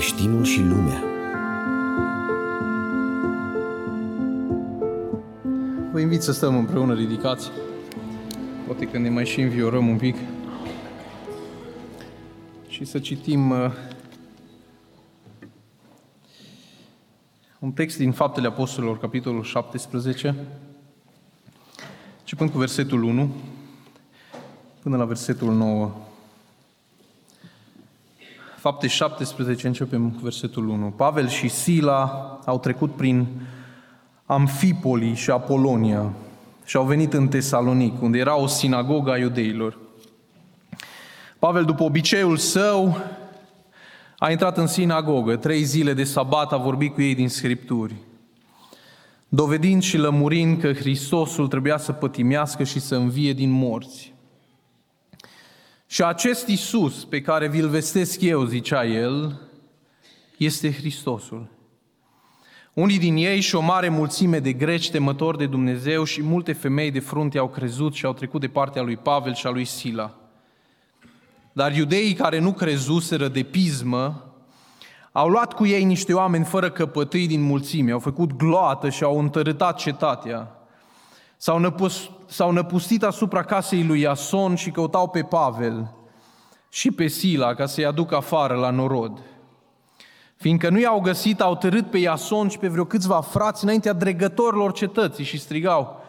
creștinul și lumea. Vă invit să stăm împreună ridicați. Poate că ne mai și înviorăm un pic. Și să citim uh, un text din Faptele Apostolilor, capitolul 17, începând cu versetul 1 până la versetul 9. Fapte 17, începem cu versetul 1. Pavel și Sila au trecut prin Amfipoli și Apolonia și au venit în Tesalonic, unde era o sinagogă a iudeilor. Pavel, după obiceiul său, a intrat în sinagogă, trei zile de sabat a vorbit cu ei din Scripturi, dovedind și lămurind că Hristosul trebuia să pătimească și să învie din morți. Și acest Isus pe care vi-l vestesc eu, zicea el, este Hristosul. Unii din ei și o mare mulțime de greci temători de Dumnezeu și multe femei de frunte au crezut și au trecut de partea lui Pavel și a lui Sila. Dar iudeii care nu crezuseră de pismă au luat cu ei niște oameni fără căpătâi din mulțime, au făcut gloată și au întărâtat cetatea. S-au, năpus, s-au năpustit asupra casei lui Iason și căutau pe Pavel și pe Sila ca să-i aducă afară la norod. Fiindcă nu i-au găsit, au târât pe Iason și pe vreo câțiva frați înaintea dregătorilor cetății și strigau,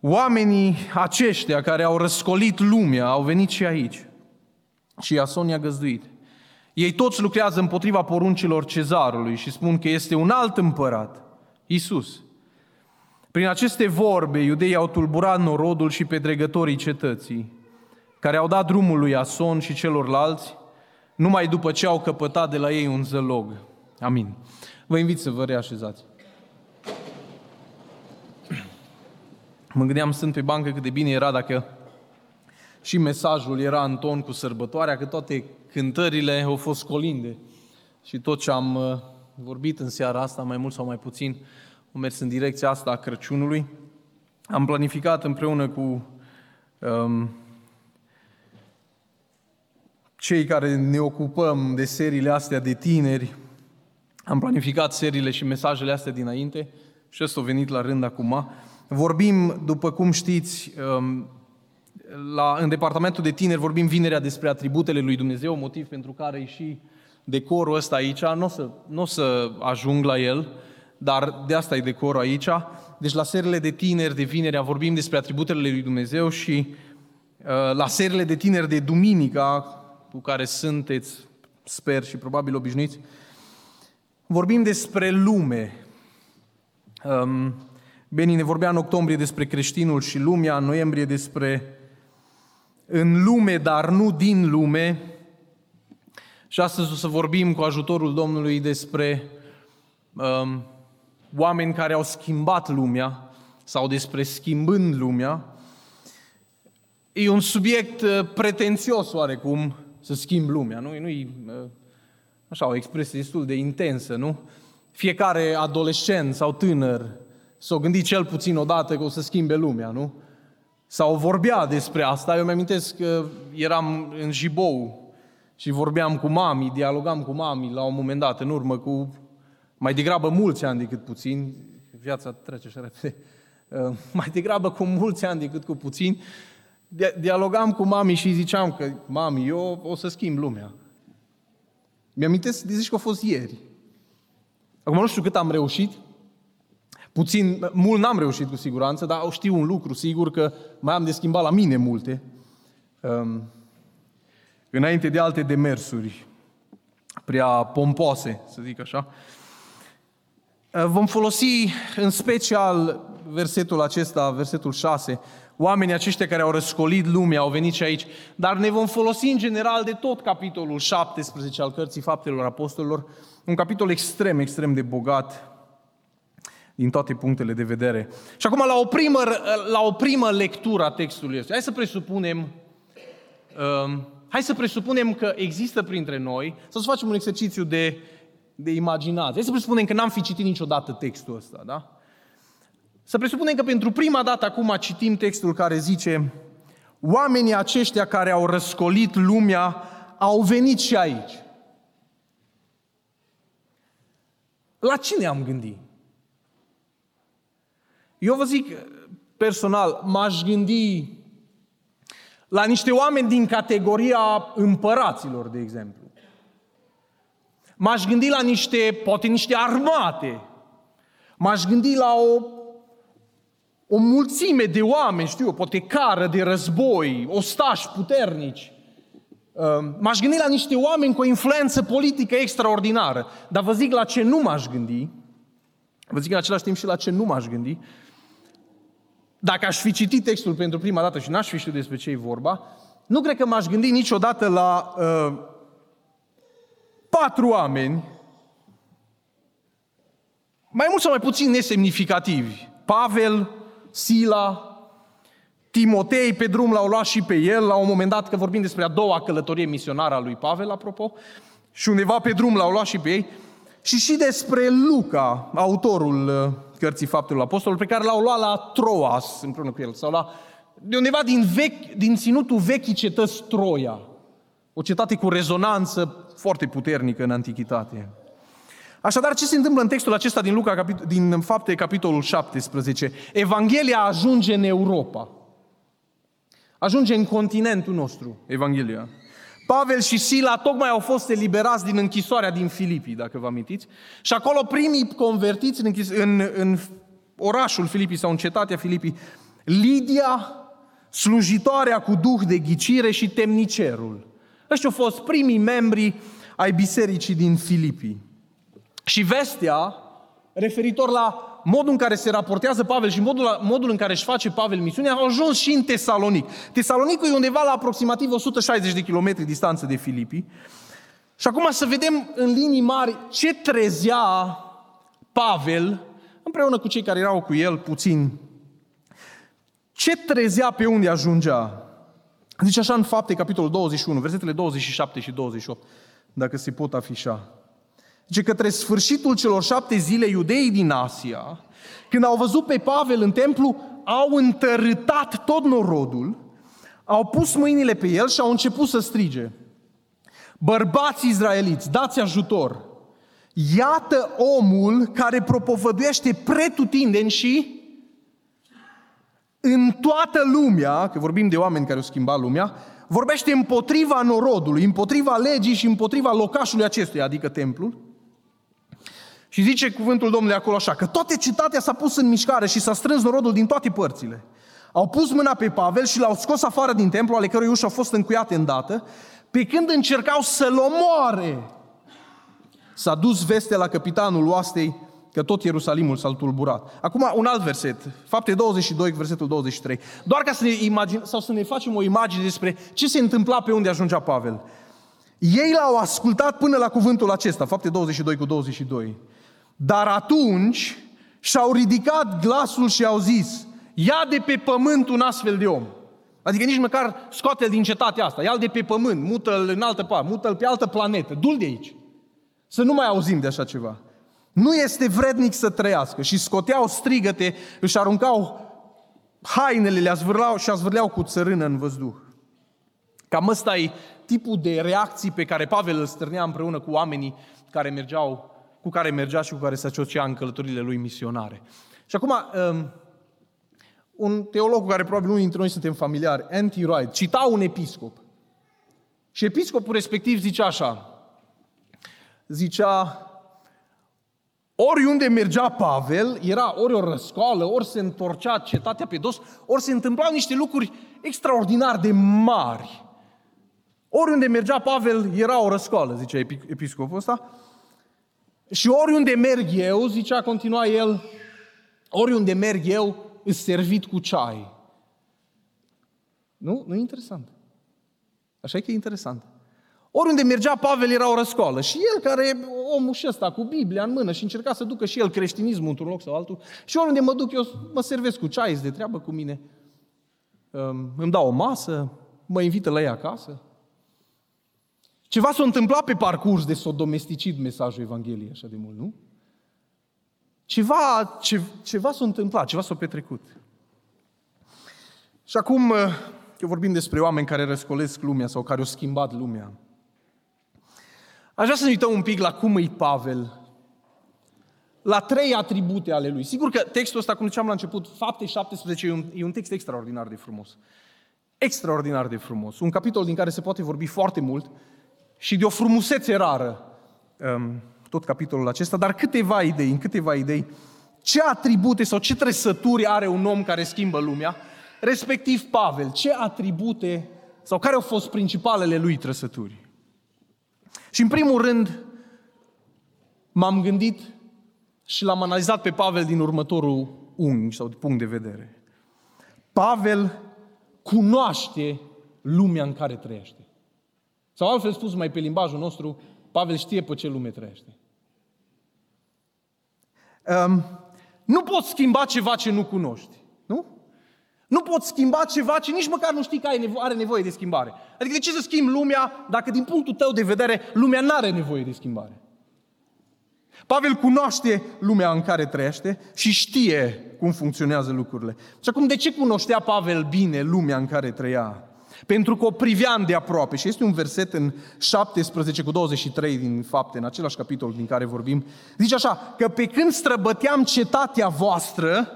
Oamenii aceștia care au răscolit lumea au venit și aici. Și Iason i-a găzduit. Ei toți lucrează împotriva poruncilor cezarului și spun că este un alt împărat, Isus. Prin aceste vorbe, iudeii au tulburat norodul și pe dregătorii cetății, care au dat drumul lui Ason și celorlalți, numai după ce au căpătat de la ei un zălog. Amin. Vă invit să vă reașezați. Mă gândeam, sunt pe bancă, cât de bine era dacă și mesajul era în ton cu sărbătoarea, că toate cântările au fost colinde. Și tot ce am uh, vorbit în seara asta, mai mult sau mai puțin, am mers în direcția asta a Crăciunului. Am planificat împreună cu um, cei care ne ocupăm de seriile astea de tineri, am planificat seriile și mesajele astea dinainte și ăsta a venit la rând acum. Vorbim, după cum știți, um, la, în departamentul de tineri vorbim vinerea despre atributele lui Dumnezeu, motiv pentru care e și decorul ăsta aici, nu o să, n-o să ajung la el, dar de asta e decorul aici. Deci la serile de tineri de vinerea vorbim despre atributele lui Dumnezeu și uh, la serile de tineri de duminica, cu care sunteți, sper și probabil obișnuiți, vorbim despre lume. Um, Beni ne vorbea în octombrie despre creștinul și lumea, în noiembrie despre în lume, dar nu din lume. Și astăzi o să vorbim cu ajutorul Domnului despre um, oameni care au schimbat lumea sau despre schimbând lumea. E un subiect uh, pretențios oarecum să schimb lumea, nu? Nu-i uh, așa o expresie destul de intensă, nu? Fiecare adolescent sau tânăr s-o gândit cel puțin odată că o să schimbe lumea, nu? Sau vorbea despre asta. Eu mi-amintesc că eram în Jibou și vorbeam cu mami, dialogam cu mami la un moment dat, în urmă cu mai degrabă mulți ani decât puțini, viața trece așa repede, uh, mai degrabă cu mulți ani decât cu puțini, dialogam cu mami și ziceam că, mami, eu o să schimb lumea. Mi-amintesc de zici că a fost ieri. Acum nu știu cât am reușit, puțin, mult n-am reușit cu siguranță, dar știu un lucru sigur că mai am de schimbat la mine multe, um, înainte de alte demersuri prea pompoase, să zic așa. Uh, vom folosi în special versetul acesta, versetul 6, oamenii aceștia care au răscolit lumea, au venit și aici, dar ne vom folosi în general de tot capitolul 17 al Cărții Faptelor Apostolilor, un capitol extrem, extrem de bogat din toate punctele de vedere. Și acum, la o primă, la o primă lectură a textului ăsta, hai să presupunem um, hai să presupunem că există printre noi, să facem un exercițiu de de imaginație. Hai să presupunem că n-am fi citit niciodată textul ăsta, da? Să presupunem că pentru prima dată acum citim textul care zice Oamenii aceștia care au răscolit lumea au venit și aici. la cine am gândit? Eu vă zic personal, m-aș gândi la niște oameni din categoria împăraților, de exemplu. M-aș gândi la niște, poate niște armate. M-aș gândi la o, o mulțime de oameni, știu eu, poate cară de război, ostași puternici. Ehm, m-aș gândi la niște oameni cu o influență politică extraordinară. Dar vă zic la ce nu m-aș gândi, vă zic în același timp și la ce nu m-aș gândi, dacă aș fi citit textul pentru prima dată și n-aș fi știut despre ce e vorba, nu cred că m-aș gândi niciodată la uh, patru oameni, mai mult sau mai puțin nesemnificativi. Pavel, Sila, Timotei pe drum l-au luat și pe el, la un moment dat, că vorbim despre a doua călătorie misionară a lui Pavel, apropo, și undeva pe drum l-au luat și pe ei, și și despre Luca, autorul uh, cărții Faptelor Apostolului, pe care l-au luat la Troas împreună cu el, sau la, de undeva din, vechi, din ținutul vechii cetăți Troia, o cetate cu rezonanță foarte puternică în antichitate. Așadar, ce se întâmplă în textul acesta din, Luca, din Fapte, capitolul 17? Evanghelia ajunge în Europa. Ajunge în continentul nostru, Evanghelia. Pavel și Sila tocmai au fost eliberați din închisoarea din Filipii, dacă vă amintiți. Și acolo primii convertiți în, închis, în, în orașul Filipii sau în cetatea Filipii, Lidia, slujitoarea cu duh de ghicire și temnicerul. Ăștia au fost primii membri ai bisericii din Filipii. Și vestea, referitor la modul în care se raportează Pavel și modul, modul în care își face Pavel misiunea, au ajuns și în Tesalonic. Tesalonicul e undeva la aproximativ 160 de kilometri distanță de Filipii. Și acum să vedem în linii mari ce trezea Pavel, împreună cu cei care erau cu el puțin, ce trezea pe unde ajungea. Zice așa în fapte, capitolul 21, versetele 27 și 28, dacă se pot afișa. Zice, către sfârșitul celor șapte zile, iudeii din Asia, când au văzut pe Pavel în templu, au întărâtat tot norodul, au pus mâinile pe el și au început să strige. Bărbați izraeliți, dați ajutor! Iată omul care propovăduiește pretutindeni și în toată lumea, că vorbim de oameni care au schimbat lumea, vorbește împotriva norodului, împotriva legii și împotriva locașului acestuia, adică templul, și zice cuvântul Domnului acolo așa, că toate cetatea s-a pus în mișcare și s-a strâns norodul din toate părțile. Au pus mâna pe Pavel și l-au scos afară din templu, ale cărui uși au fost încuiate îndată, pe când încercau să-l omoare. S-a dus veste la capitanul oastei că tot Ierusalimul s-a tulburat. Acum un alt verset, fapte 22, versetul 23. Doar ca să ne imagine, sau să ne facem o imagine despre ce se întâmpla pe unde ajungea Pavel. Ei l-au ascultat până la cuvântul acesta, fapte 22 cu 22. Dar atunci și-au ridicat glasul și au zis, ia de pe pământ un astfel de om. Adică nici măcar scoate-l din cetatea asta, ia-l de pe pământ, mută-l în altă parte, mută-l pe altă planetă, du de aici. Să nu mai auzim de așa ceva. Nu este vrednic să trăiască. Și scoteau strigăte, își aruncau hainele, le zvârlau și zvârleau cu țărână în văzduh. Cam ăsta e tipul de reacții pe care Pavel îl stârnea împreună cu oamenii care mergeau cu care mergea și cu care se asocia în călătorile lui misionare. Și acum, um, un teolog cu care probabil unii dintre noi suntem familiari, Anti Wright, cita un episcop. Și episcopul respectiv zicea așa, zicea, oriunde mergea Pavel, era ori o răscoală, ori se întorcea cetatea pe dos, ori se întâmplau niște lucruri extraordinar de mari. Oriunde mergea Pavel, era o răscoală, zicea episcopul ăsta. Și oriunde merg eu, zicea, continua el, oriunde merg eu, îs servit cu ceai. Nu? Nu e interesant. Așa e că e interesant. Oriunde mergea Pavel era o răscoală. Și el, care omul și ăsta, cu Biblia în mână și încerca să ducă și el creștinismul într-un loc sau altul, și oriunde mă duc eu, mă servesc cu ceai, de treabă cu mine. Îmi dau o masă, mă invită la ea acasă. Ceva s-a întâmplat pe parcurs de s-a domesticit mesajul Evangheliei așa de mult, nu? Ceva, ce, ceva s-a întâmplat, ceva s-a petrecut. Și acum, că vorbim despre oameni care răscolesc lumea sau care au schimbat lumea, aș vrea să ne uităm un pic la cum e Pavel. la trei atribute ale lui. Sigur că textul ăsta, cum ziceam la început, fapte 17, e un, e un text extraordinar de frumos. Extraordinar de frumos. Un capitol din care se poate vorbi foarte mult și de o frumusețe rară um, tot capitolul acesta, dar câteva idei, în câteva idei, ce atribute sau ce trăsături are un om care schimbă lumea, respectiv Pavel, ce atribute sau care au fost principalele lui trăsături. Și în primul rând, m-am gândit și l-am analizat pe Pavel din următorul unghi sau punct de vedere. Pavel cunoaște lumea în care trăiește. Sau altfel spus, mai pe limbajul nostru, Pavel știe pe ce lume trăiește. Um, nu poți schimba ceva ce nu cunoști. Nu? Nu poți schimba ceva ce nici măcar nu știi că are nevoie de schimbare. Adică de ce să schimbi lumea dacă din punctul tău de vedere lumea nu are nevoie de schimbare? Pavel cunoaște lumea în care trăiește și știe cum funcționează lucrurile. Și acum, de ce cunoștea Pavel bine lumea în care trăia? Pentru că o priveam de aproape. Și este un verset în 17 cu 23 din fapte, în același capitol din care vorbim. Zice așa, că pe când străbăteam cetatea voastră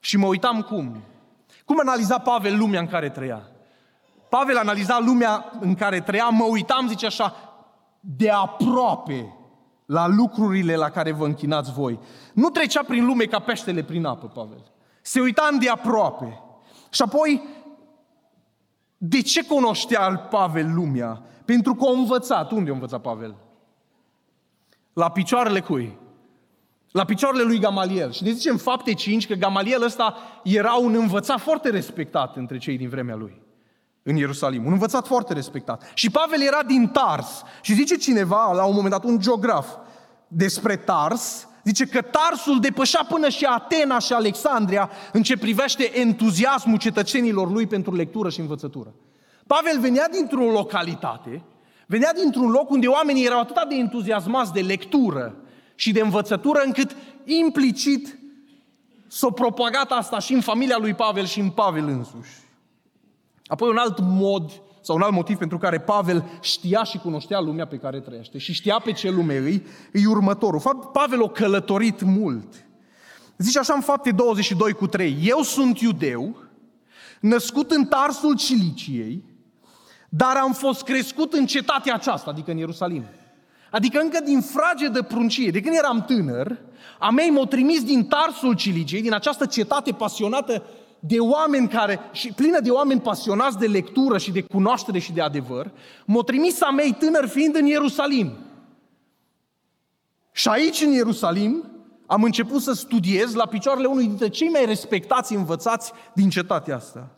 și mă uitam cum? Cum analiza Pavel lumea în care trăia? Pavel analiza lumea în care trăia, mă uitam, zice așa, de aproape la lucrurile la care vă închinați voi. Nu trecea prin lume ca peștele prin apă, Pavel. Se uita de aproape. Și apoi, de ce cunoștea Pavel lumea? Pentru că a învățat. Unde a învățat Pavel? La picioarele cui? La picioarele lui Gamaliel. Și ne zice în fapte 5 că Gamaliel ăsta era un învățat foarte respectat între cei din vremea lui în Ierusalim. Un învățat foarte respectat. Și Pavel era din Tars. Și zice cineva, la un moment dat, un geograf, despre Tars, zice că Tarsul depășea până și Atena și Alexandria în ce privește entuziasmul cetățenilor lui pentru lectură și învățătură. Pavel venea dintr-o localitate, venea dintr-un loc unde oamenii erau atât de entuziasmați de lectură și de învățătură, încât implicit s-a propagat asta și în familia lui Pavel și în Pavel însuși. Apoi un alt mod sau un alt motiv pentru care Pavel știa și cunoștea lumea pe care trăiește și știa pe ce lume îi, e următorul. Pavel o călătorit mult. Zice așa în fapte 22 cu 3. Eu sunt iudeu, născut în Tarsul Ciliciei, dar am fost crescut în cetatea aceasta, adică în Ierusalim. Adică încă din frage de pruncie, de când eram tânăr, a mei m-au trimis din Tarsul Ciliciei, din această cetate pasionată de oameni care, și plină de oameni pasionați de lectură și de cunoaștere și de adevăr, m-au trimis a mei tânăr fiind în Ierusalim. Și aici, în Ierusalim, am început să studiez la picioarele unui dintre cei mai respectați învățați din cetatea asta.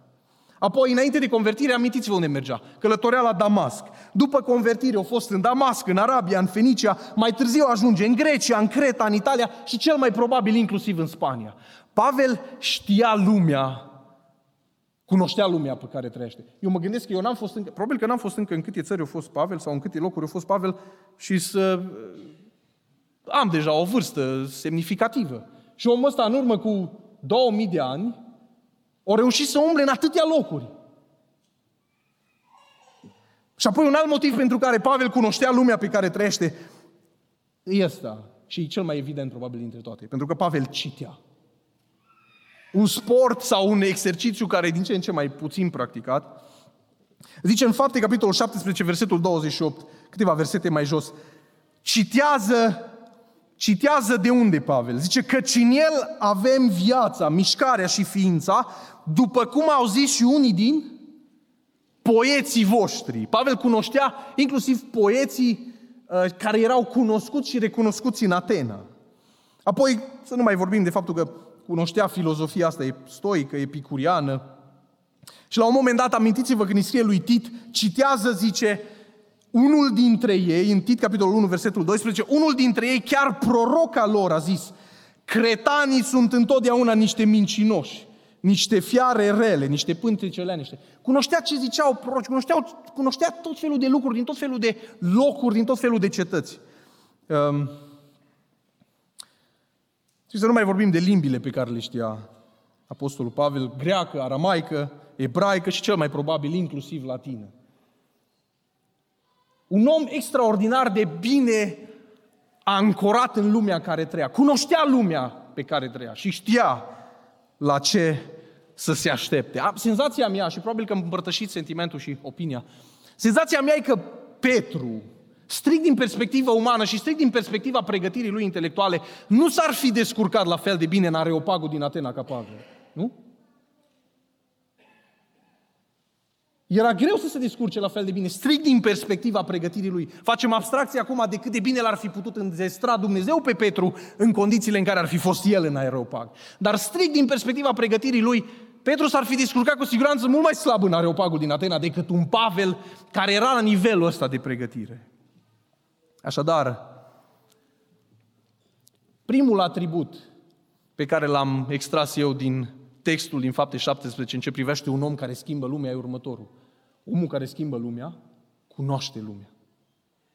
Apoi, înainte de convertire, amintiți-vă unde mergea. Călătorea la Damasc. După convertire, a fost în Damasc, în Arabia, în Fenicia, mai târziu ajunge în Grecia, în Creta, în Italia și cel mai probabil inclusiv în Spania. Pavel știa lumea, cunoștea lumea pe care trăiește. Eu mă gândesc că eu n-am fost încă, probabil că n-am fost încă în câte țări a fost Pavel sau în câte locuri a fost Pavel și să am deja o vârstă semnificativă. Și omul ăsta, în urmă cu 2000 de ani, o reușit să umble în atâtea locuri. Și apoi un alt motiv pentru care Pavel cunoștea lumea pe care trăiește e ăsta. Și e cel mai evident probabil dintre toate. Pentru că Pavel citea un sport sau un exercițiu care e din ce în ce mai puțin practicat. Zice în fapte, capitolul 17, versetul 28, câteva versete mai jos, citează, citează de unde, Pavel? Zice că în el avem viața, mișcarea și ființa, după cum au zis și unii din poeții voștri. Pavel cunoștea inclusiv poeții uh, care erau cunoscuți și recunoscuți în Atena. Apoi, să nu mai vorbim de faptul că cunoștea filozofia asta e stoică, epicuriană. Și la un moment dat, amintiți-vă când îi scrie lui Tit, citează, zice, unul dintre ei, în Tit, capitolul 1, versetul 12, unul dintre ei, chiar proroca lor, a zis, cretanii sunt întotdeauna niște mincinoși, niște fiare rele, niște pântecele niște. Cunoștea ce ziceau proroci, cunoștea, cunoștea tot felul de lucruri, din tot felul de locuri, din tot felul de cetăți. Um, și să nu mai vorbim de limbile pe care le știa Apostolul Pavel, greacă, aramaică, ebraică și cel mai probabil inclusiv latină. Un om extraordinar de bine ancorat în lumea în care trăia, cunoștea lumea pe care trăia și știa la ce să se aștepte. Senzația mea, și probabil că împărtășiți sentimentul și opinia, senzația mea e că Petru, strict din perspectiva umană și strict din perspectiva pregătirii lui intelectuale, nu s-ar fi descurcat la fel de bine în Areopagul din Atena ca Pavel. Nu? Era greu să se descurce la fel de bine, strict din perspectiva pregătirii lui. Facem abstracție acum de cât de bine l-ar fi putut înzestra Dumnezeu pe Petru în condițiile în care ar fi fost el în aeropag. Dar strict din perspectiva pregătirii lui, Petru s-ar fi descurcat cu siguranță mult mai slab în aeropagul din Atena decât un Pavel care era la nivelul ăsta de pregătire. Așadar, primul atribut pe care l-am extras eu din textul din fapte 17 în ce privește un om care schimbă lumea e următorul. Omul care schimbă lumea cunoaște lumea.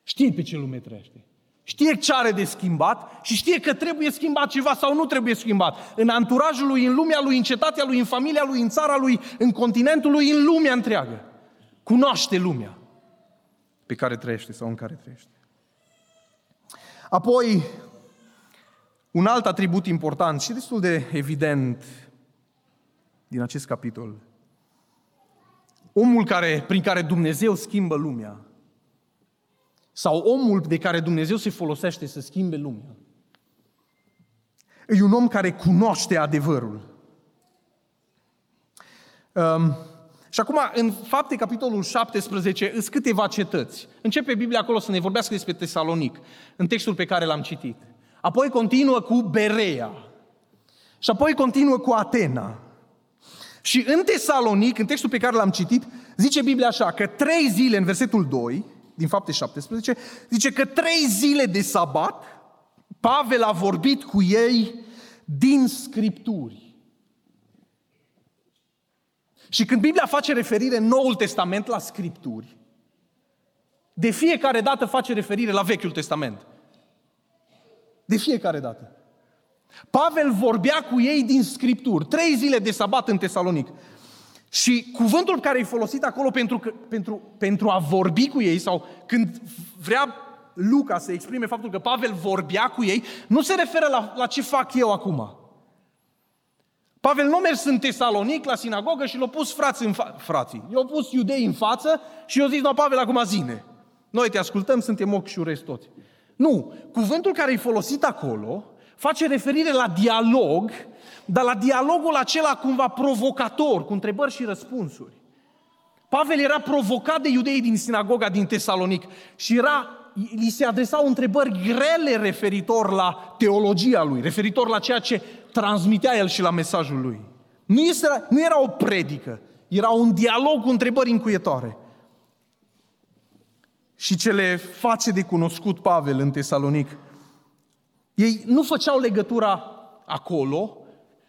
Știe pe ce lume trăiește. Știe ce are de schimbat și știe că trebuie schimbat ceva sau nu trebuie schimbat. În anturajul lui, în lumea lui, în cetatea lui, în familia lui, în țara lui, în continentul lui, în lumea întreagă. Cunoaște lumea pe care trăiește sau în care trăiește. Apoi, un alt atribut important și destul de evident din acest capitol. Omul care, prin care Dumnezeu schimbă lumea sau omul de care Dumnezeu se folosește să schimbe lumea e un om care cunoaște adevărul. Um, și acum, în fapte, capitolul 17, sunt câteva cetăți. Începe Biblia acolo să ne vorbească despre Tesalonic, în textul pe care l-am citit. Apoi continuă cu Berea. Și apoi continuă cu Atena. Și în Tesalonic, în textul pe care l-am citit, zice Biblia așa, că trei zile, în versetul 2, din fapte 17, zice că trei zile de sabat, Pavel a vorbit cu ei din Scripturi. Și când Biblia face referire în Noul Testament la Scripturi, de fiecare dată face referire la Vechiul Testament. De fiecare dată. Pavel vorbea cu ei din Scripturi, trei zile de sabat în Tesalonic. Și cuvântul care e folosit acolo pentru, pentru, pentru a vorbi cu ei, sau când vrea Luca să exprime faptul că Pavel vorbea cu ei, nu se referă la, la ce fac eu acum. Pavel nu a mers în Tesalonic la sinagogă și l-a pus frații în fa- frații. I-a pus iudei în față și i-a zis, no, Pavel, acum zine. Noi te ascultăm, suntem ochi și ureți toți. Nu, cuvântul care e folosit acolo face referire la dialog, dar la dialogul acela cumva provocator, cu întrebări și răspunsuri. Pavel era provocat de iudeii din sinagoga din Tesalonic și era, li se adresau întrebări grele referitor la teologia lui, referitor la ceea ce transmitea el și la mesajul lui. Nu, este, nu era o predică, era un dialog cu întrebări încuietoare. Și ce le face de cunoscut Pavel în Tesalonic ei nu făceau legătura acolo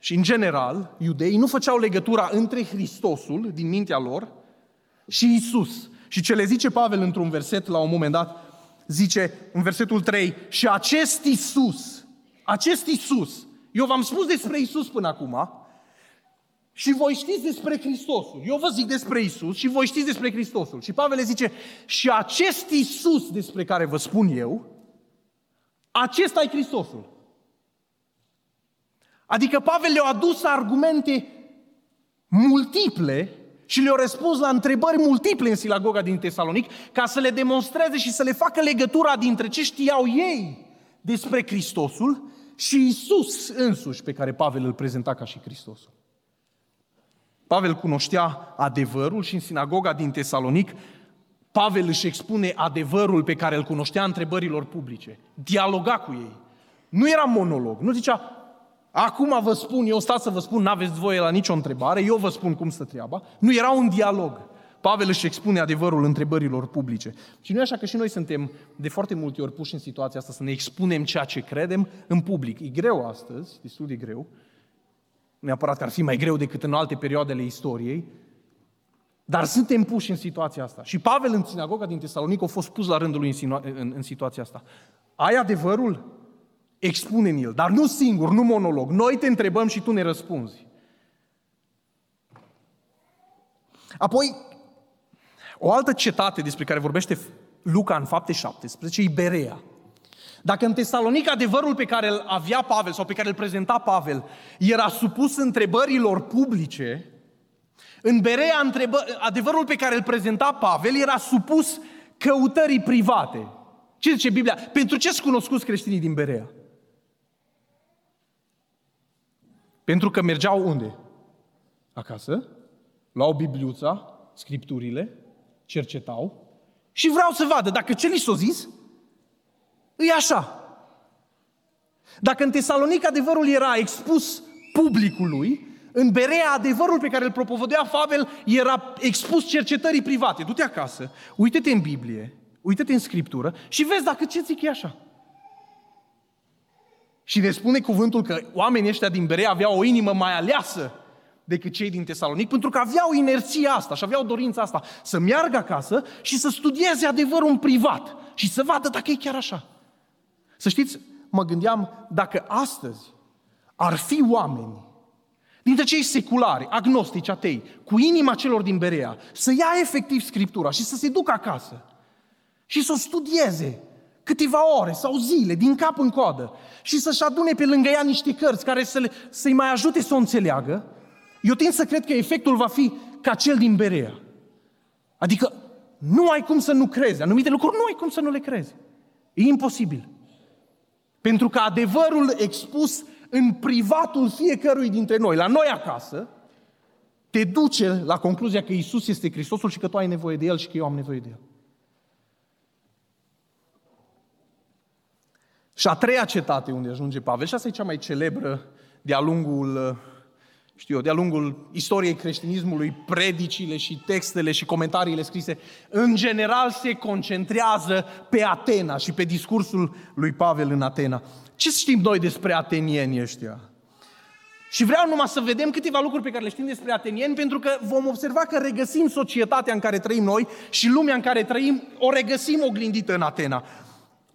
și în general, iudeii nu făceau legătura între Hristosul din mintea lor și Isus. Și ce le zice Pavel într-un verset la un moment dat, zice în versetul 3, și acest Isus, acest Isus, eu v-am spus despre Isus până acum, și voi știți despre Hristosul. Eu vă zic despre Isus și voi știți despre Hristosul. Și Pavel le zice, și acest Isus despre care vă spun eu, acesta e Hristosul. Adică Pavel le-a adus argumente multiple și le-a răspuns la întrebări multiple în sinagoga din Tesalonic ca să le demonstreze și să le facă legătura dintre ce știau ei despre Hristosul și Isus însuși pe care Pavel îl prezenta ca și Hristosul. Pavel cunoștea adevărul și în sinagoga din Tesalonic Pavel își expune adevărul pe care îl cunoștea întrebărilor publice. Dialoga cu ei. Nu era monolog. Nu zicea, acum vă spun, eu stați să vă spun, n-aveți voie la nicio întrebare, eu vă spun cum stă treaba. Nu era un dialog. Pavel își expune adevărul întrebărilor publice. Și nu e așa că și noi suntem de foarte multe ori puși în situația asta să ne expunem ceea ce credem în public. E greu astăzi, destul de greu. Nu neapărat că ar fi mai greu decât în alte perioade ale istoriei, dar suntem puși în situația asta. Și Pavel în sinagoga din Tesalonic a fost pus la rândul lui în, în, în situația asta. Ai adevărul? Expune în el, dar nu singur, nu monolog. Noi te întrebăm și tu ne răspunzi. Apoi, o altă cetate despre care vorbește Luca în fapte 17 e Berea. Dacă în Tesalonic adevărul pe care îl avea Pavel sau pe care îl prezenta Pavel era supus întrebărilor publice, în Berea întrebă, adevărul pe care îl prezenta Pavel era supus căutării private. Ce zice Biblia? Pentru ce sunt cunoscuți creștinii din Berea? Pentru că mergeau unde? Acasă, luau Bibliuța, Scripturile, cercetau și vreau să vadă dacă ce li s-a zis e așa. Dacă în Tesalonic adevărul era expus publicului, în Berea adevărul pe care îl propovădea Pavel era expus cercetării private. Du-te acasă, uite-te în Biblie, uite-te în Scriptură și vezi dacă ce zic e așa. Și ne spune cuvântul că oamenii ăștia din Berea aveau o inimă mai aleasă decât cei din Tesalonic, pentru că aveau inerția asta și aveau dorința asta să meargă acasă și să studieze adevărul în privat și să vadă dacă e chiar așa. Să știți, mă gândeam dacă astăzi ar fi oameni dintre cei seculari, agnostici, atei, cu inima celor din Berea, să ia efectiv Scriptura și să se ducă acasă și să o studieze câteva ore sau zile, din cap în coadă, și să-și adune pe lângă ea niște cărți care să le, să-i mai ajute să o înțeleagă, eu tind să cred că efectul va fi ca cel din Berea. Adică nu ai cum să nu crezi. Anumite lucruri nu ai cum să nu le crezi. E imposibil. Pentru că adevărul expus în privatul fiecărui dintre noi, la noi acasă, te duce la concluzia că Isus este Hristosul și că tu ai nevoie de El și că eu am nevoie de El. Și a treia cetate unde ajunge Pavel, și asta e cea mai celebră de-a lungul, știu eu, de-a lungul istoriei creștinismului, predicile și textele și comentariile scrise, în general se concentrează pe Atena și pe discursul lui Pavel în Atena. Ce știm noi despre atenieni ăștia? Și vreau numai să vedem câteva lucruri pe care le știm despre atenieni, pentru că vom observa că regăsim societatea în care trăim noi și lumea în care trăim, o regăsim oglindită în Atena.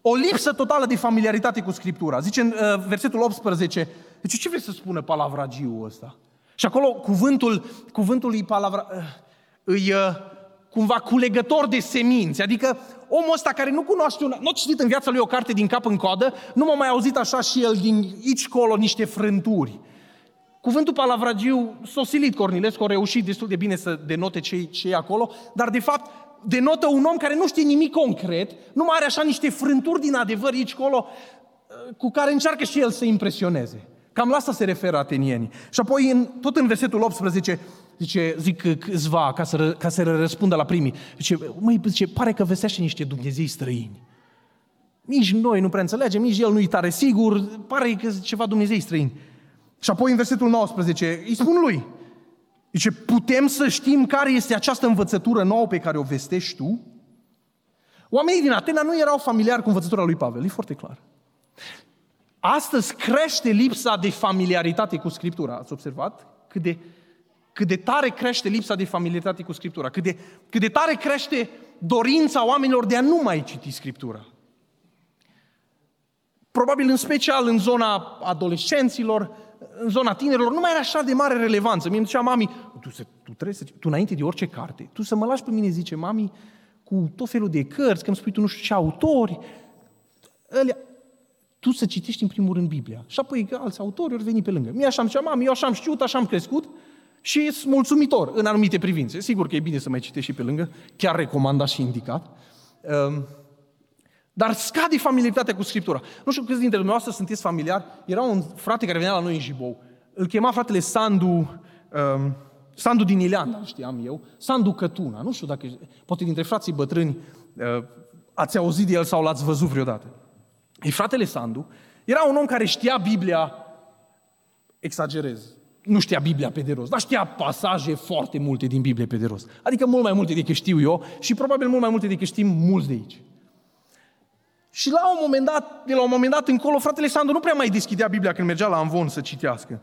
O lipsă totală de familiaritate cu Scriptura. Zice în uh, versetul 18, deci ce vrei să spună palavragiul ăsta? Și acolo cuvântul, cuvântul îi palavra, uh, îi, uh, cumva culegător de semințe, adică omul ăsta care nu cunoaște una, nu a citit în viața lui o carte din cap în coadă, nu m-a mai auzit așa și el din aici colo niște frânturi. Cuvântul palavragiu, Sosilit Cornilescu a reușit destul de bine să denote ce, ce e acolo, dar de fapt denotă un om care nu știe nimic concret, nu mai are așa niște frânturi din adevăr aici colo, cu care încearcă și el să impresioneze. Cam la asta se referă atenienii. Și apoi, în, tot în versetul 18, zice, zic câțiva, ca să, ca să răspundă la primii, zice, măi, zice, pare că vestește niște Dumnezei străini. Nici noi nu prea înțelegem, nici el nu-i tare sigur, pare că ceva Dumnezei străini. Și apoi în versetul 19, îi spun lui, zice, putem să știm care este această învățătură nouă pe care o vestești tu? Oamenii din Atena nu erau familiari cu învățătura lui Pavel, e foarte clar. Astăzi crește lipsa de familiaritate cu Scriptura. Ați observat cât de, cât de tare crește lipsa de familiaritate cu Scriptura, cât de, cât de tare crește dorința oamenilor de a nu mai citi Scriptura. Probabil în special în zona adolescenților, în zona tinerilor, nu mai are așa de mare relevanță. Mie îmi zicea mami, tu, să, tu trebuie să, tu înainte de orice carte, tu să mă lași pe mine, zice mami, cu tot felul de cărți, că îmi spui tu nu știu ce autori, alea, tu să citești în primul rând Biblia. Și apoi alți autori ori veni pe lângă. Mie așa am zis, mami, eu așa am știut, așa am crescut și sunt mulțumitor în anumite privințe. Sigur că e bine să mai citești și pe lângă, chiar recomandat și indicat. Um, dar scade familiaritatea cu Scriptura. Nu știu câți dintre dumneavoastră sunteți familiari. Era un frate care venea la noi în Jibou. Îl chema fratele Sandu, um, Sandu din Ileana, știam eu. Sandu Cătuna. Nu știu dacă, poate dintre frații bătrâni uh, ați auzit de el sau l-ați văzut vreodată. E fratele Sandu. Era un om care știa Biblia, exagerez, nu știa Biblia pe de rost, dar știa pasaje foarte multe din Biblie pe de rost. Adică mult mai multe decât știu eu și probabil mult mai multe decât știm mulți de aici. Și la un moment dat, de la un moment dat încolo, fratele Sandu nu prea mai deschidea Biblia când mergea la Anvon să citească.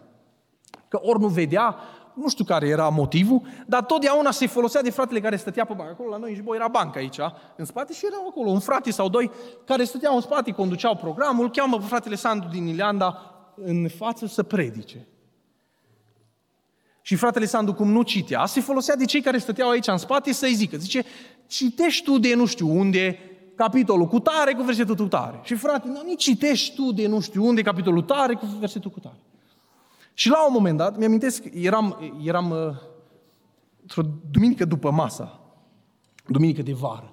Că ori nu vedea, nu știu care era motivul, dar totdeauna se folosea de fratele care stătea pe bancă. Acolo la noi în era banca aici, în spate, și erau acolo un frate sau doi care stăteau în spate, conduceau programul, cheamă pe fratele Sandu din Ileanda în față să predice. Și fratele Sandu, cum nu citea, se folosea de cei care stăteau aici în spate să-i zică. Zice, citești tu de nu știu unde capitolul cu tare cu versetul cu tare. Și frate, nu, nici citești tu de nu știu unde capitolul tare cu versetul cu tare. Și la un moment dat, mi-amintesc, eram, eram uh, într-o duminică după masa, duminică de vară.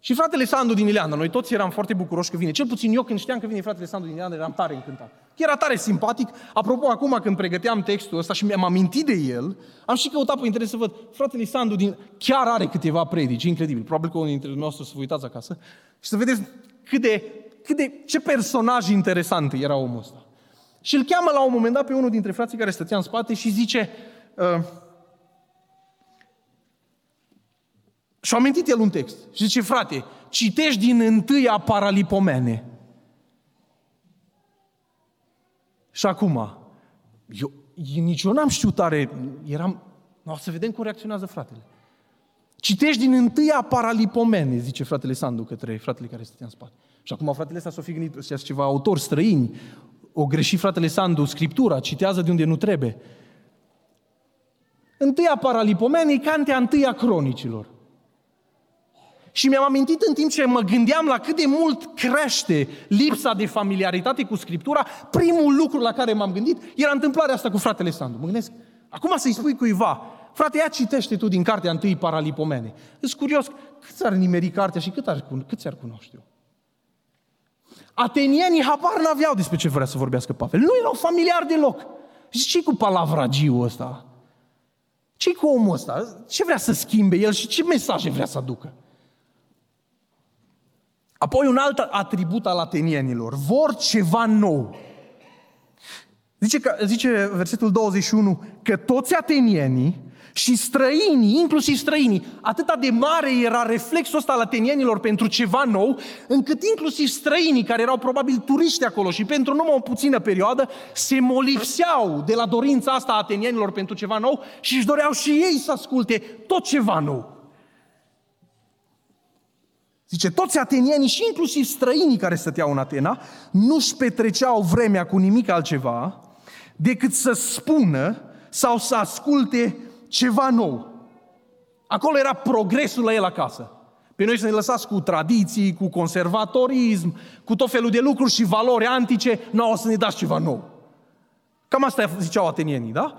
Și fratele Sandu din Ileanda, noi toți eram foarte bucuroși că vine. Cel puțin eu când știam că vine fratele Sandu din Ileanda, eram tare încântat. Era tare simpatic. Apropo, acum când pregăteam textul ăsta și mi-am amintit de el, am și căutat pe internet să văd, fratele Sandu din... chiar are câteva predici, incredibil. Probabil că unul dintre noastre să vă uitați acasă și să vedeți cât de, cât de, ce personaj interesant era omul ăsta. Și îl cheamă la un moment dat pe unul dintre frații care stătea în spate și zice, uh, Și-a amintit el un text. Și zice, frate, citești din întâia paralipomene. Și acum, eu, nici eu n-am știut tare, eram, o să vedem cum reacționează fratele. Citești din întâia paralipomene, zice fratele Sandu către fratele care stătea în spate. Și acum fratele ăsta s-a fi gândit, ăștia ceva autori străini, o greșit fratele Sandu Scriptura, citează de unde nu trebuie. Întâia paralipomene e cantea întâia cronicilor. Și mi-am amintit în timp ce mă gândeam la cât de mult crește lipsa de familiaritate cu Scriptura, primul lucru la care m-am gândit era întâmplarea asta cu fratele Sandu. Mă gândesc, acum să-i spui cuiva, frate, ia citește tu din cartea întâi Paralipomene. Sunt curios, cât ar nimeri cartea și cât ar, cât ar cunoaște eu? Atenienii habar n-aveau despre ce vrea să vorbească Pavel. Nu erau familiar deloc. Și ce cu palavragiul ăsta? ce cu omul ăsta? Ce vrea să schimbe el și ce mesaje vrea să aducă? Apoi un alt atribut al atenienilor. Vor ceva nou. Zice, că, zice versetul 21 că toți atenienii și străinii, inclusiv străinii, atâta de mare era reflexul ăsta al atenienilor pentru ceva nou, încât inclusiv străinii, care erau probabil turiști acolo și pentru numai o puțină perioadă, se molipseau de la dorința asta a atenienilor pentru ceva nou și își doreau și ei să asculte tot ceva nou. Zice, toți atenienii și inclusiv străinii care stăteau în Atena nu-și petreceau vremea cu nimic altceva decât să spună sau să asculte ceva nou. Acolo era progresul la el acasă. Pe noi să ne lăsați cu tradiții, cu conservatorism, cu tot felul de lucruri și valori antice, nu o să ne dați ceva nou. Cam asta ziceau atenienii, da?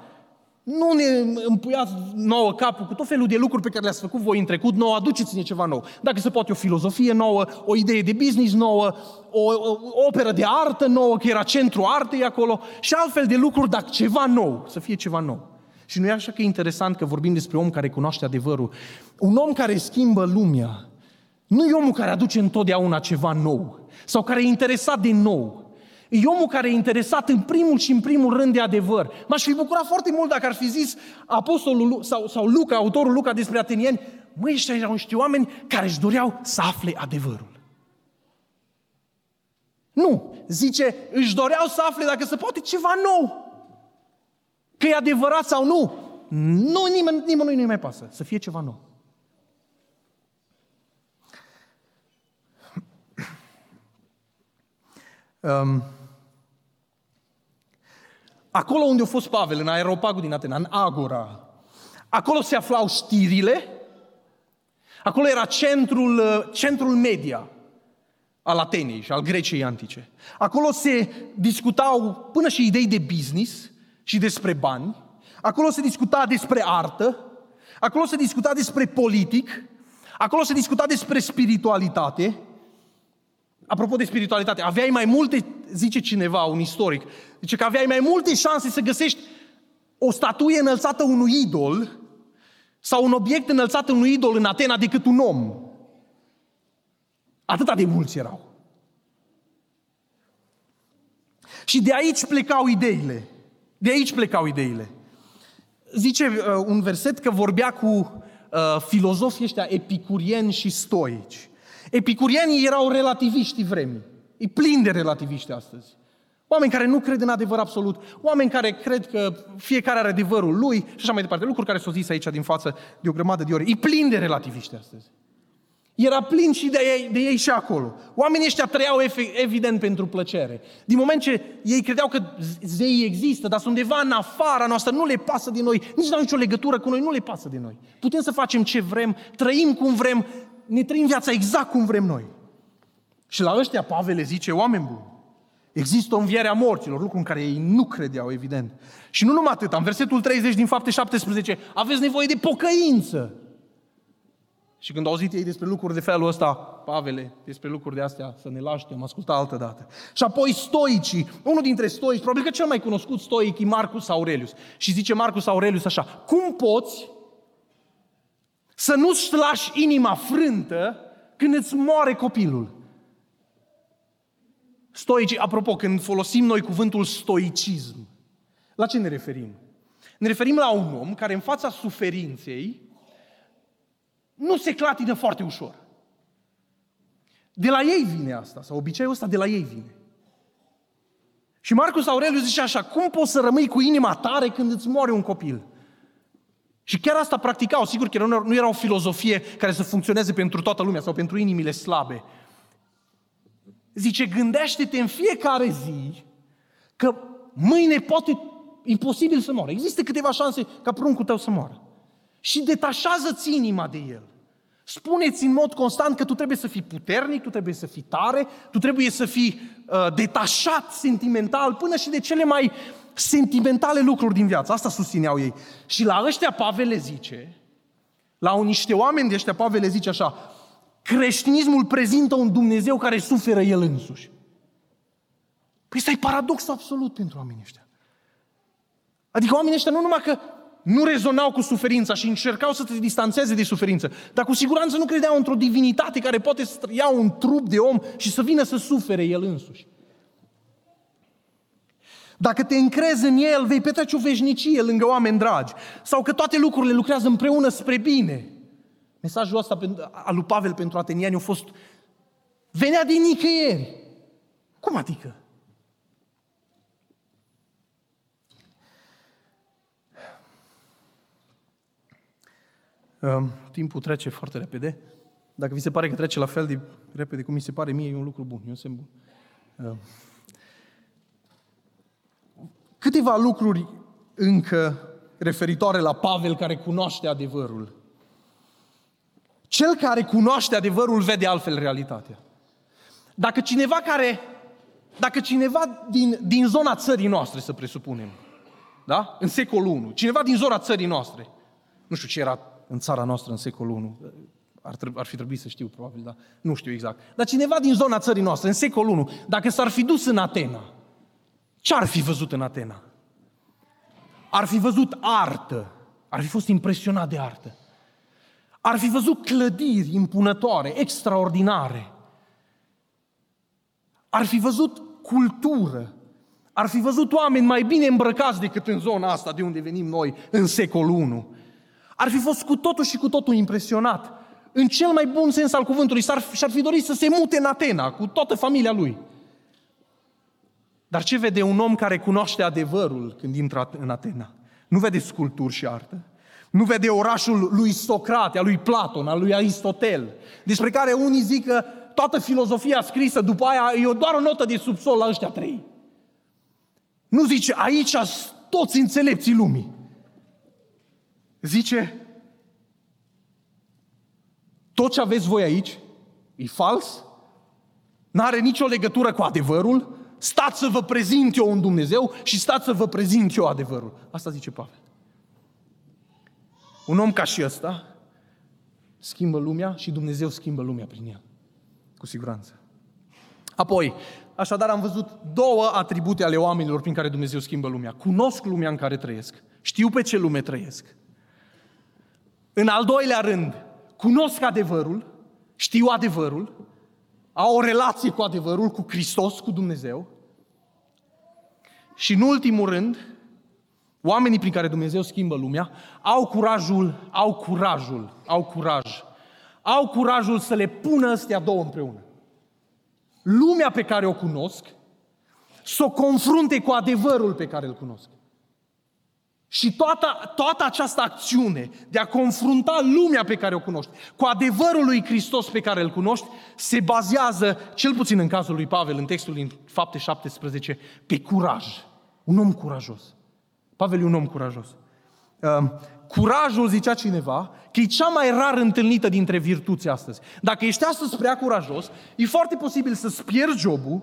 Nu ne împuiați nouă capul cu tot felul de lucruri pe care le-ați făcut voi în trecut, nouă, aduceți-ne ceva nou. Dacă se poate o filozofie nouă, o idee de business nouă, o, o, o operă de artă nouă, că era centru artei acolo, și altfel de lucruri, dar ceva nou, să fie ceva nou. Și nu e așa că e interesant că vorbim despre om care cunoaște adevărul. Un om care schimbă lumea, nu e omul care aduce întotdeauna ceva nou, sau care e interesat de nou, E omul care e interesat în primul și în primul rând de adevăr. M-aș fi bucurat foarte mult dacă ar fi zis apostolul sau, sau Luca, autorul Luca despre atenieni, măi, ăștia erau niște oameni care își doreau să afle adevărul. Nu, zice, își doreau să afle dacă se poate ceva nou. Că e adevărat sau nu. Nu, nimeni, nimănui nu mai pasă. Să fie ceva nou. Um, Acolo unde a fost Pavel, în aeropagul din Atena, în Agora, acolo se aflau știrile, acolo era centrul, uh, centrul media al Atenei și al Greciei antice. Acolo se discutau până și idei de business și despre bani, acolo se discuta despre artă, acolo se discuta despre politic, acolo se discuta despre spiritualitate, Apropo de spiritualitate, aveai mai multe, zice cineva, un istoric, zice că aveai mai multe șanse să găsești o statuie înălțată unui idol sau un obiect înălțat unui idol în Atena decât un om. Atâta de mulți erau. Și de aici plecau ideile. De aici plecau ideile. Zice uh, un verset că vorbea cu uh, filozofii ăștia epicurieni și stoici. Epicurianii erau relativiști vremii. E plin de relativiști astăzi. Oameni care nu cred în adevăr absolut, oameni care cred că fiecare are adevărul lui și așa mai departe. Lucruri care s-au zis aici din față de o grămadă de ore. E plin de relativiști astăzi. Era plin și de ei, de ei și acolo. Oamenii ăștia trăiau evident pentru plăcere. Din moment ce ei credeau că zeii există, dar sunt undeva în afara noastră, nu le pasă de noi, nici nu au nicio legătură cu noi, nu le pasă de noi. Putem să facem ce vrem, trăim cum vrem, ne trăim viața exact cum vrem noi. Și la ăștia Pavel le zice, oameni buni, există o înviere a morților, lucru în care ei nu credeau, evident. Și nu numai atât, în versetul 30 din fapte 17, aveți nevoie de pocăință. Și când au auzit ei despre lucruri de felul ăsta, Pavele, despre lucruri de astea, să ne lași, am ascultat altă dată. Și apoi stoicii, unul dintre stoici, probabil că cel mai cunoscut stoic e Marcus Aurelius. Și zice Marcus Aurelius așa, cum poți să nu-ți lași inima frântă când îți moare copilul? Stoicii, apropo, când folosim noi cuvântul stoicism, la ce ne referim? Ne referim la un om care în fața suferinței nu se clatină foarte ușor. De la ei vine asta, sau obiceiul ăsta de la ei vine. Și Marcus Aurelius zice așa, cum poți să rămâi cu inima tare când îți moare un copil? Și chiar asta practicau, sigur că nu era o filozofie care să funcționeze pentru toată lumea sau pentru inimile slabe. Zice, gândește-te în fiecare zi că mâine poate, e posibil să moară. Există câteva șanse ca pruncul tău să moară și detașează-ți inima de el. Spuneți în mod constant că tu trebuie să fii puternic, tu trebuie să fii tare, tu trebuie să fii uh, detașat sentimental până și de cele mai sentimentale lucruri din viață. Asta susțineau ei. Și la ăștia Pavel le zice, la un niște oameni de ăștia Pavel le zice așa, creștinismul prezintă un Dumnezeu care suferă el însuși. Păi ăsta e paradox absolut pentru oamenii ăștia. Adică oamenii ăștia nu numai că nu rezonau cu suferința și încercau să te distanțeze de suferință, dar cu siguranță nu credeau într-o divinitate care poate să ia un trup de om și să vină să sufere el însuși. Dacă te încrezi în el, vei petrece o veșnicie lângă oameni dragi. Sau că toate lucrurile lucrează împreună spre bine. Mesajul ăsta al lui Pavel pentru ateniani a fost venea din nicăieri. Cum adică? Uh, timpul trece foarte repede. Dacă vi se pare că trece la fel de repede cum mi se pare mie, e un lucru bun, e un semn bun. Uh, câteva lucruri încă referitoare la Pavel care cunoaște adevărul. Cel care cunoaște adevărul vede altfel realitatea. Dacă cineva care, dacă cineva din, din zona țării noastre, să presupunem, da? În secolul 1, cineva din zona țării noastre, nu știu ce era în țara noastră în secolul I. Ar, trebui, ar fi trebuit să știu, probabil, dar nu știu exact. Dar cineva din zona țării noastre, în secolul I, dacă s-ar fi dus în Atena, ce ar fi văzut în Atena? Ar fi văzut artă, ar fi fost impresionat de artă. Ar fi văzut clădiri impunătoare, extraordinare. Ar fi văzut cultură. Ar fi văzut oameni mai bine îmbrăcați decât în zona asta de unde venim noi în secolul I ar fi fost cu totul și cu totul impresionat. În cel mai bun sens al cuvântului, s-ar, și-ar fi dorit să se mute în Atena cu toată familia lui. Dar ce vede un om care cunoaște adevărul când intră în Atena? Nu vede sculpturi și artă. Nu vede orașul lui Socrate, al lui Platon, al lui Aristotel, despre care unii zic că toată filozofia scrisă după aia e doar o notă de subsol la ăștia trei. Nu zice, aici toți înțelepții lumii. Zice, tot ce aveți voi aici e fals, n-are nicio legătură cu adevărul, stați să vă prezint eu un Dumnezeu și stați să vă prezint eu adevărul. Asta zice Pavel. Un om ca și ăsta schimbă lumea și Dumnezeu schimbă lumea prin el. Cu siguranță. Apoi, așadar am văzut două atribute ale oamenilor prin care Dumnezeu schimbă lumea. Cunosc lumea în care trăiesc. Știu pe ce lume trăiesc. În al doilea rând, cunosc adevărul, știu adevărul, au o relație cu adevărul, cu Hristos, cu Dumnezeu. Și în ultimul rând, oamenii prin care Dumnezeu schimbă lumea, au curajul, au curajul, au curaj. Au curajul să le pună astea două împreună. Lumea pe care o cunosc, să o confrunte cu adevărul pe care îl cunosc. Și toată, toată această acțiune de a confrunta lumea pe care o cunoști cu adevărul lui Hristos pe care îl cunoști, se bazează, cel puțin în cazul lui Pavel, în textul din fapte 17, pe curaj. Un om curajos. Pavel e un om curajos. uh, curajul, zicea cineva, că e cea mai rar întâlnită dintre virtuți astăzi. Dacă ești astăzi prea curajos, e foarte posibil să-ți pierzi jobul,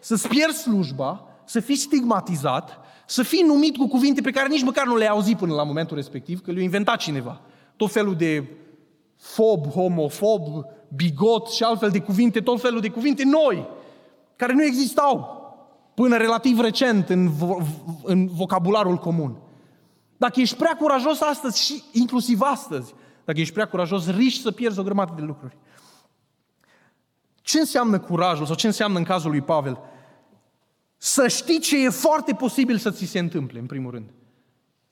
să-ți pierzi slujba, să fii stigmatizat, să fii numit cu cuvinte pe care nici măcar nu le-ai auzit până la momentul respectiv, că le-a inventat cineva. Tot felul de fob, homofob, bigot și altfel de cuvinte, tot felul de cuvinte noi, care nu existau până relativ recent în, vo- în vocabularul comun. Dacă ești prea curajos astăzi și inclusiv astăzi, dacă ești prea curajos, riști să pierzi o grămadă de lucruri. Ce înseamnă curajul sau ce înseamnă în cazul lui Pavel? Să știi ce e foarte posibil să ți se întâmple, în primul rând.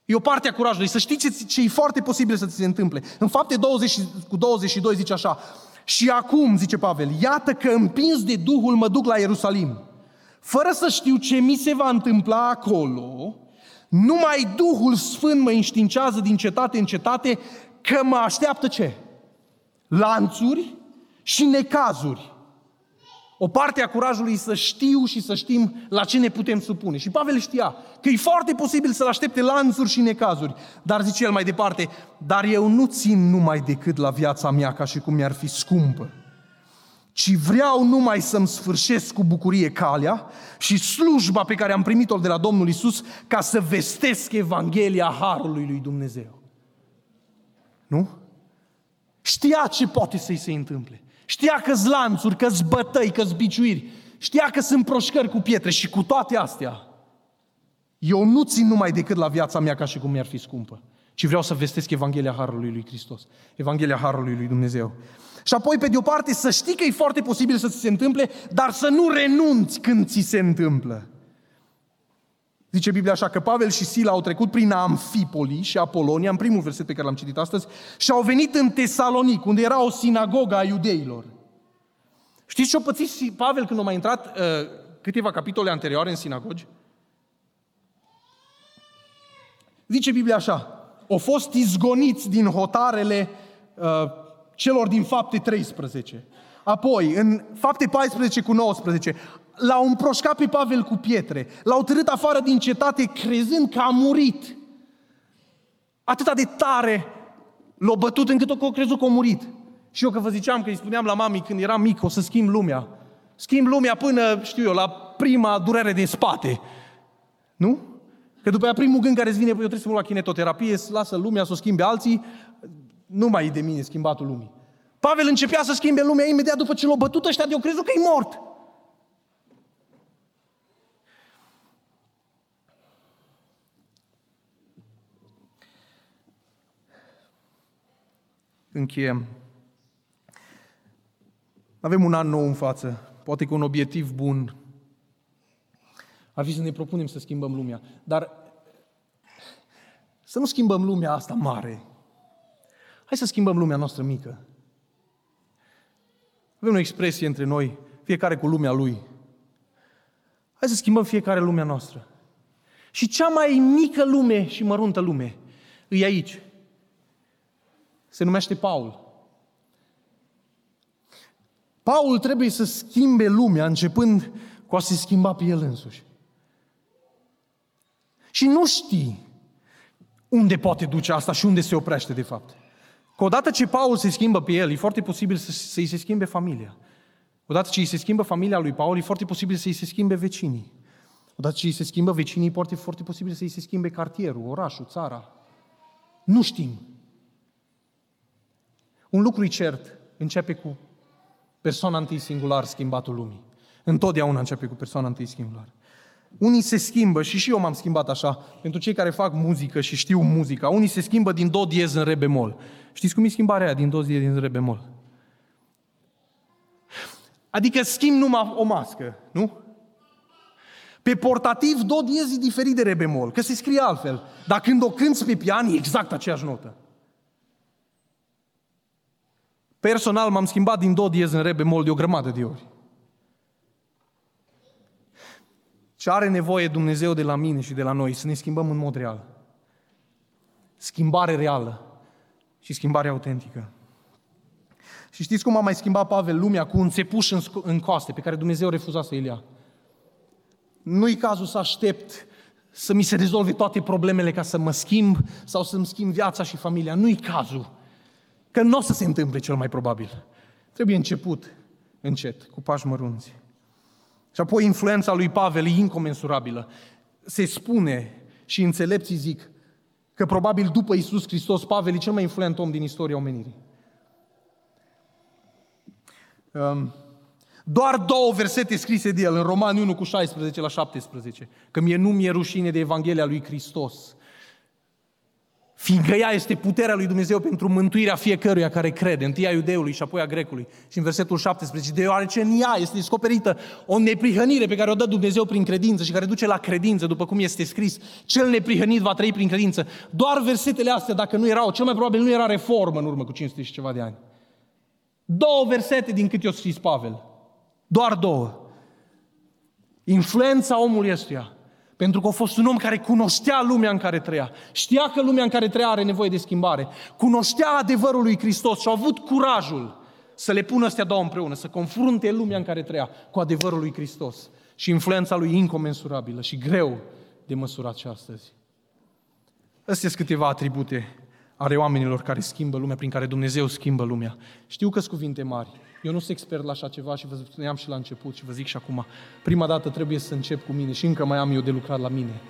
E o parte a curajului, să știi ce, ce e foarte posibil să ți se întâmple. În fapte 20 cu 22 zice așa, și acum, zice Pavel, iată că împins de Duhul mă duc la Ierusalim, fără să știu ce mi se va întâmpla acolo, numai Duhul Sfânt mă înștiincează din cetate în cetate că mă așteaptă ce? Lanțuri și necazuri. O parte a curajului să știu și să știm la ce ne putem supune. Și Pavel știa că e foarte posibil să-l aștepte lanțuri și necazuri. Dar zice el mai departe, dar eu nu țin numai decât la viața mea ca și cum mi-ar fi scumpă, ci vreau numai să-mi sfârșesc cu bucurie calea și slujba pe care am primit-o de la Domnul Isus ca să vestesc Evanghelia Harului lui Dumnezeu. Nu? Știa ce poate să-i se întâmple. Știa că lanțuri, că bătăi, că biciuiri. Știa că sunt proșcări cu pietre și cu toate astea. Eu nu țin numai decât la viața mea ca și cum mi-ar fi scumpă, ci vreau să vestesc Evanghelia Harului lui Hristos. Evanghelia Harului lui Dumnezeu. Și apoi, pe de o parte, să știi că e foarte posibil să ți se întâmple, dar să nu renunți când ți se întâmplă. Zice Biblia așa că Pavel și Sila au trecut prin Amfipoli și Apolonia, în primul verset pe care l-am citit astăzi, și au venit în Tesalonic, unde era o sinagogă a iudeilor. Știți ce-a pățit Pavel când a mai intrat uh, câteva capitole anterioare în sinagogi? Zice Biblia așa, au fost izgoniți din hotarele uh, celor din fapte 13. Apoi, în fapte 14 cu 19, l-au împroșcat pe Pavel cu pietre, l-au târât afară din cetate crezând că a murit. Atâta de tare l-au bătut încât o crezut că a murit. Și eu că vă ziceam că îi spuneam la mami când eram mic, o să schimb lumea. Schimb lumea până, știu eu, la prima durere de spate. Nu? Că după aia primul gând care îți vine, eu trebuie să mă la kinetoterapie, să lasă lumea să o schimbe alții, nu mai e de mine schimbatul lumii. Pavel începea să schimbe lumea imediat după ce l-au bătut ăștia de-au crezut că e mort. Încheiem. Avem un an nou în față, poate cu un obiectiv bun. Ar fi să ne propunem să schimbăm lumea. Dar să nu schimbăm lumea asta mare. Hai să schimbăm lumea noastră mică. Avem o expresie între noi, fiecare cu lumea lui. Hai să schimbăm fiecare lumea noastră. Și cea mai mică lume și măruntă lume e aici. Se numește Paul. Paul trebuie să schimbe lumea, începând cu a se schimba pe el însuși. Și nu știi unde poate duce asta și unde se oprește de fapt. Că odată ce Paul se schimbă pe el, e foarte posibil să, să-i se schimbe familia. Odată ce îi se schimbă familia lui Paul, e foarte posibil să-i se schimbe vecinii. Odată ce îi se schimbă vecinii, e foarte posibil să-i se schimbe cartierul, orașul, țara. Nu știm. Un lucru e cert, începe cu persoana întâi singular schimbatul lumii. Întotdeauna începe cu persoana întâi singular. Unii se schimbă, și și eu m-am schimbat așa, pentru cei care fac muzică și știu muzica, unii se schimbă din do diez în re bemol. Știți cum e schimbarea aia din do diez în re bemol? Adică schimb numai o mască, nu? Pe portativ, do diez e diferit de re bemol, că se scrie altfel. Dar când o cânți pe pian, e exact aceeași notă. Personal m-am schimbat din do diez în re bemol de o grămadă de ori. Ce are nevoie Dumnezeu de la mine și de la noi? Să ne schimbăm în mod real. Schimbare reală și schimbare autentică. Și știți cum a mai schimbat Pavel lumea cu un țepuș în, în coaste pe care Dumnezeu refuza să-i ia? Nu-i cazul să aștept să mi se rezolve toate problemele ca să mă schimb sau să-mi schimb viața și familia. Nu-i cazul. Că nu o să se întâmple cel mai probabil. Trebuie început încet, cu pași mărunți. Și apoi influența lui Pavel e incomensurabilă. Se spune și înțelepții zic că probabil după Isus Hristos, Pavel e cel mai influent om din istoria omenirii. Um, doar două versete scrise de el, în Romani 1 cu 16 la 17, că mie nu mi-e rușine de Evanghelia lui Hristos. Fiindcă ea este puterea lui Dumnezeu pentru mântuirea fiecăruia care crede, întâi a iudeului și apoi a grecului. Și în versetul 17, deoarece în ea este descoperită o neprihănire pe care o dă Dumnezeu prin credință și care duce la credință, după cum este scris, cel neprihănit va trăi prin credință. Doar versetele astea, dacă nu erau, cel mai probabil nu era reformă în urmă cu 500 și ceva de ani. Două versete din cât i-a scris Pavel. Doar două. Influența omului ăstuia. Pentru că a fost un om care cunoștea lumea în care trăia. Știa că lumea în care trăia are nevoie de schimbare. Cunoștea adevărul lui Hristos și a avut curajul să le pună astea două împreună, să confrunte lumea în care trăia cu adevărul lui Hristos. Și influența lui incomensurabilă și greu de măsurat și astăzi. Astea sunt câteva atribute ale oamenilor care schimbă lumea, prin care Dumnezeu schimbă lumea. Știu că sunt cuvinte mari. Eu nu sunt expert la așa ceva și vă spuneam și la început și vă zic și acum. Prima dată trebuie să încep cu mine și încă mai am eu de lucrat la mine.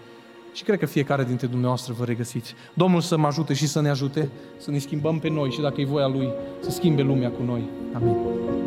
Și cred că fiecare dintre dumneavoastră vă regăsiți. Domnul să mă ajute și să ne ajute să ne schimbăm pe noi și dacă e voia Lui să schimbe lumea cu noi. Amin.